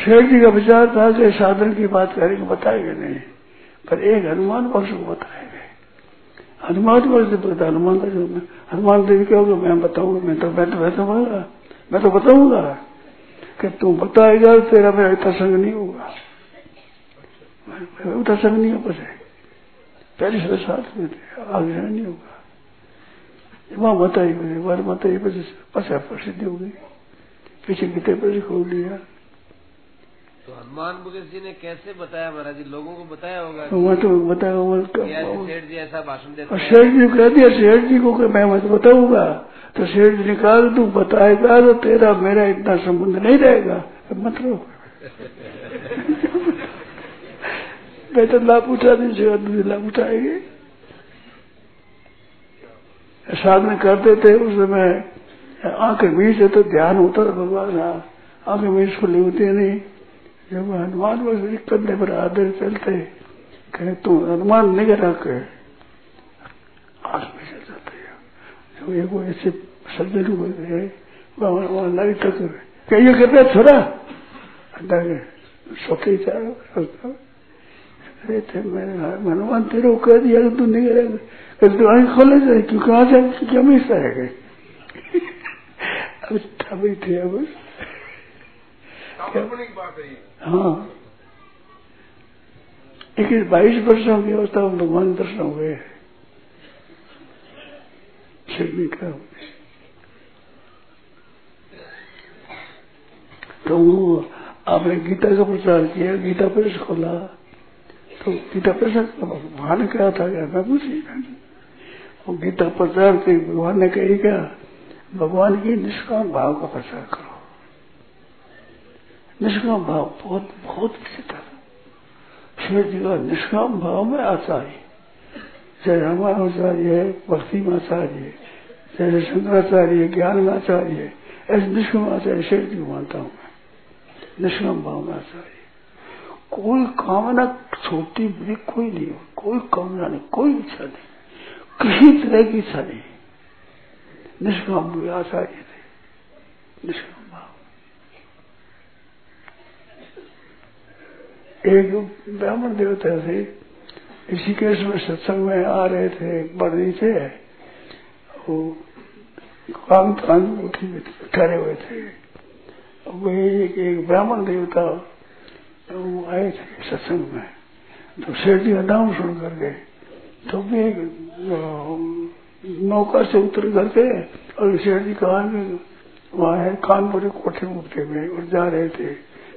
शेर जी का विचार था कि साधन की बात करेंगे, बताएँगे नहीं। पर एक हनुमान पक्ष को बताएँगे हनुमान पक्ष पता हनुमान का जो हनुमान देवी क्या होगा, मैं बताऊँगा, मैं तो मैं तो बताऊँगा मैं तो बताऊँगा कि तू बताएगा, तेरा मेरा इतना संग नहीं होगा। उतना संग नहीं हो पाए पहले से साथ में थे, आगे नहीं होगा। वहाँ बताई बार बताई પછી प्रसिद्धि हो गई। पीछे गीते पर खोल लिया। तो हनुमान मुकेश जी ने कैसे बताया महाराज जी? लोगों को बताया होगा वहाँ तो बताया होगा सेठ जी ऐसा भाषण देते हैं। सेठ जी कह दिया सेठ जी को मैं मत बताऊँगा। तो सेठ जी ने कहा तू बताएगा तो तेरा मेरा इतना संबंध नहीं रहेगा। मत रहो मैं तो लाभ उठा नहीं दूसरे लाभ उठाएँगे साधन करते थे उस समय। आँखें बीच है तो ध्यान होता था भगवान आँखें बीच खुली होती नहीं। जब हनुमान बस कंधे पर आदर चलते, कहे, तू हनुमान नहीं रख आस में चल जाते जो एक ऐसे सज्जन हुए थे वहाँ लगी तक कहिए कहते थोड़ा सोते अरे थे मैंने हनुमान तेरे कह दिया, तू नहीं करेगा तो आँख खोले जाए क्योंकि वहाँ से क्या मिस आएगा अब थे अब हाँ। इक्कीस बाईस वर्षों की अवस्था में भगवान दर्शन हुए शिवजी का तो वो आपने गीता का प्रचार किया, गीता प्रेस खोला। तो गीता प्रेस भगवान क्या था क्या मैं वो गीता प्रचार के, भगवान ने कही क्या? भगवान की निष्काम भाव का प्रचार करो। निष्काम भाव बहुत बहुत विचित्र शेर जी का निष्काम भाव में आचार्य, जय रामाचार्य है भक्ति में आचार्य जैसे शंकराचार्य ज्ञान में आचार्य ऐसे निष्काम आचार्य शेर जी को मानता हूँ मैं। निष्काम भाव में आचार्य। कोई कामना छोटी बड़ी कोई नहीं हो, कोई कामना नहीं, कोई इच्छा नहीं, किसी तरह की इच्छा नहीं। निष्काम आचार्य थे। निष्काम भाव एक ब्राह्मण देवता थे ऋषिकेश में सत्संग में आ रहे थे बड़ी थे वो काम ठहरे हुए थे। वो एक, एक ब्राह्मण देवता वो आए थे सत्संग में। तो सेठ जी का नाम सुन कर गए तो भी एक नौका से उतर करके और सेठ जी कहा वहाँ है कानपुर कोठे मुक्ते में और जा रहे थे।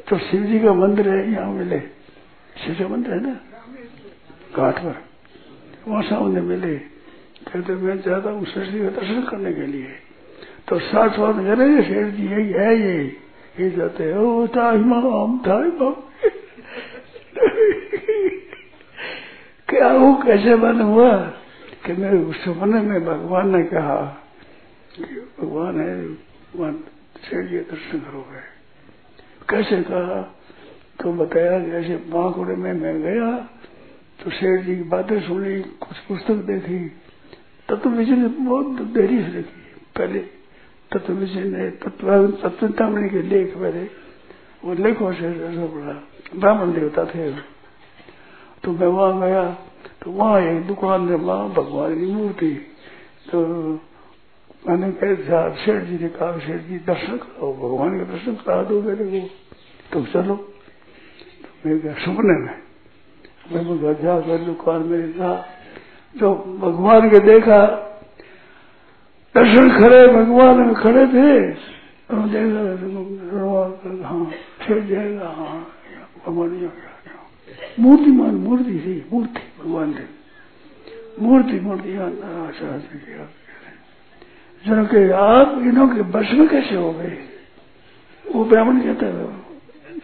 तो शिव जी का मंदिर है, यहाँ मिले। शिव जी मंदिर है ना? घाट पर। वहाँ सामने मिले। कहते, मैं चाहता हूँ शेष जी का दर्शन करने के लिए तो साथ साथ करे शेर जी, यही है ये। ये जाते ओ ताइमाम ताइमाम क्या वो कैसे बन हुआ? कि मैं उस सपने में भगवान ने कहा कि भगवान है, भगवान शेर जी दर्शन करोगे। कैसे कहा? तो बताया ऐसे बांकुड़े में मैं गया तो शेर जी की बातें सुनी, कुछ पुस्तक देखी। तत्व ने बहुत देरी से लिखी पहले तत्व ने तत्व तत्वतामणि के लेख मेरे वो लेखों से पड़ा ब्राह्मण देवता थे। तो मैं वहाँ गया तो वहाँ एक दुकान में वहाँ भगवान की मूर्ति तो मैंने कहा शेठ जी ने कहा शेठ जी, दर्शन करो भगवान के दर्शन करा दो मेरे को। तो चलो तो मैं गया सपने में, मैं घर जाकर दुकान में था जो भगवान के देखा, दर्शन खड़े भगवान में खड़े थे तो देखा हाँ जाएगा हाँ भगवान मूर्तिमान, मूर्ति थी, मूर्ति, भगवान की। मूर्ति मूर्ति शास्त्र किया जनो के आप इन्हों के बस में कैसे हो गए? वो ब्राह्मण कहता है,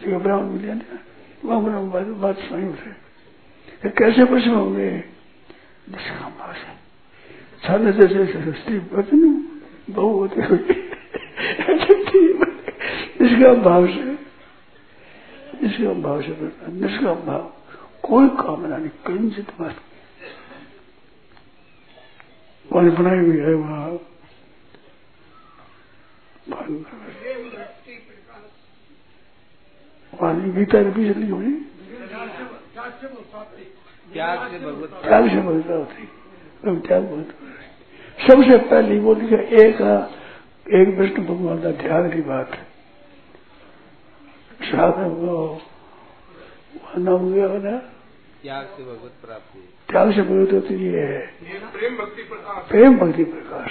जो ब्राह्मण मिले ना वहाँ ब्राह्मण बात सुनी उसे कैसे बस में हो गए? छाने जैसे स्त्री बहु होते हुए। निष्काम भाव से निष्काम भाव से निष्काम भाव, कोई कामना नहीं किंचित मत वहाँ बनाई हुई है वहाँ। गीता के पीछे लिखी हुई त्याग से भगवत होती। लोग त्याग बहुत सबसे पहली वो लिखा एक एक विष्णु भगवान का त्याग की बात वो नाम हुआ ना त्याग से भगवत प्राप्ति त्याग से भगवत होती है। प्रेम भक्ति प्रकाश। प्रेम भक्ति प्रकाश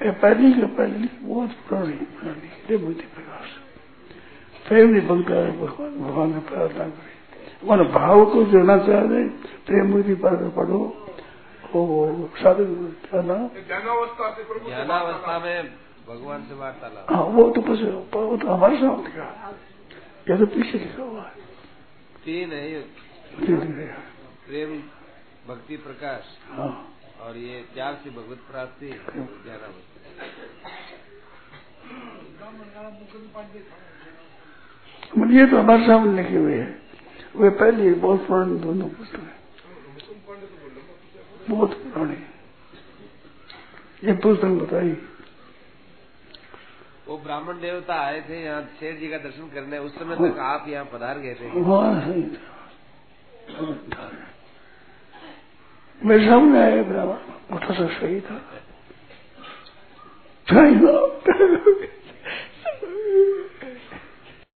ये पहली के पहली बहुत पुरानी पुरानी। प्रेम भक्ति प्रकाश। प्रेम नहीं भगता है भगवान भगवान ने प्रार्थना करी। मन भाव को जोड़ना चाहते प्रेम भक्ति पर पढ़ो वो साधन क्या नाम ज्ञानावस्था में भगवान से वार्तालाप हाँ वो तो बस वो तो हमारे सामने का या तो पीछे लिखा हुआ है। तीन है ये। है। प्रेम भक्ति प्रकाश। हाँ। और ये त्याग से भगवत प्राप्ति ज्ञानावस्था। मतलब ये तो हमारे सामने लिखे हुए है। वे पहले बहुत पुरानी दोनों पुस्तक है। बहुत पुरानी। ये पुस्तक बताई वो ब्राह्मण देवता आए थे यहाँ शेर जी का दर्शन करने उस समय तक आप यहाँ पधार गए थे। था। मेरे सामने आया ब्राह्मण। मोटा सा सही था।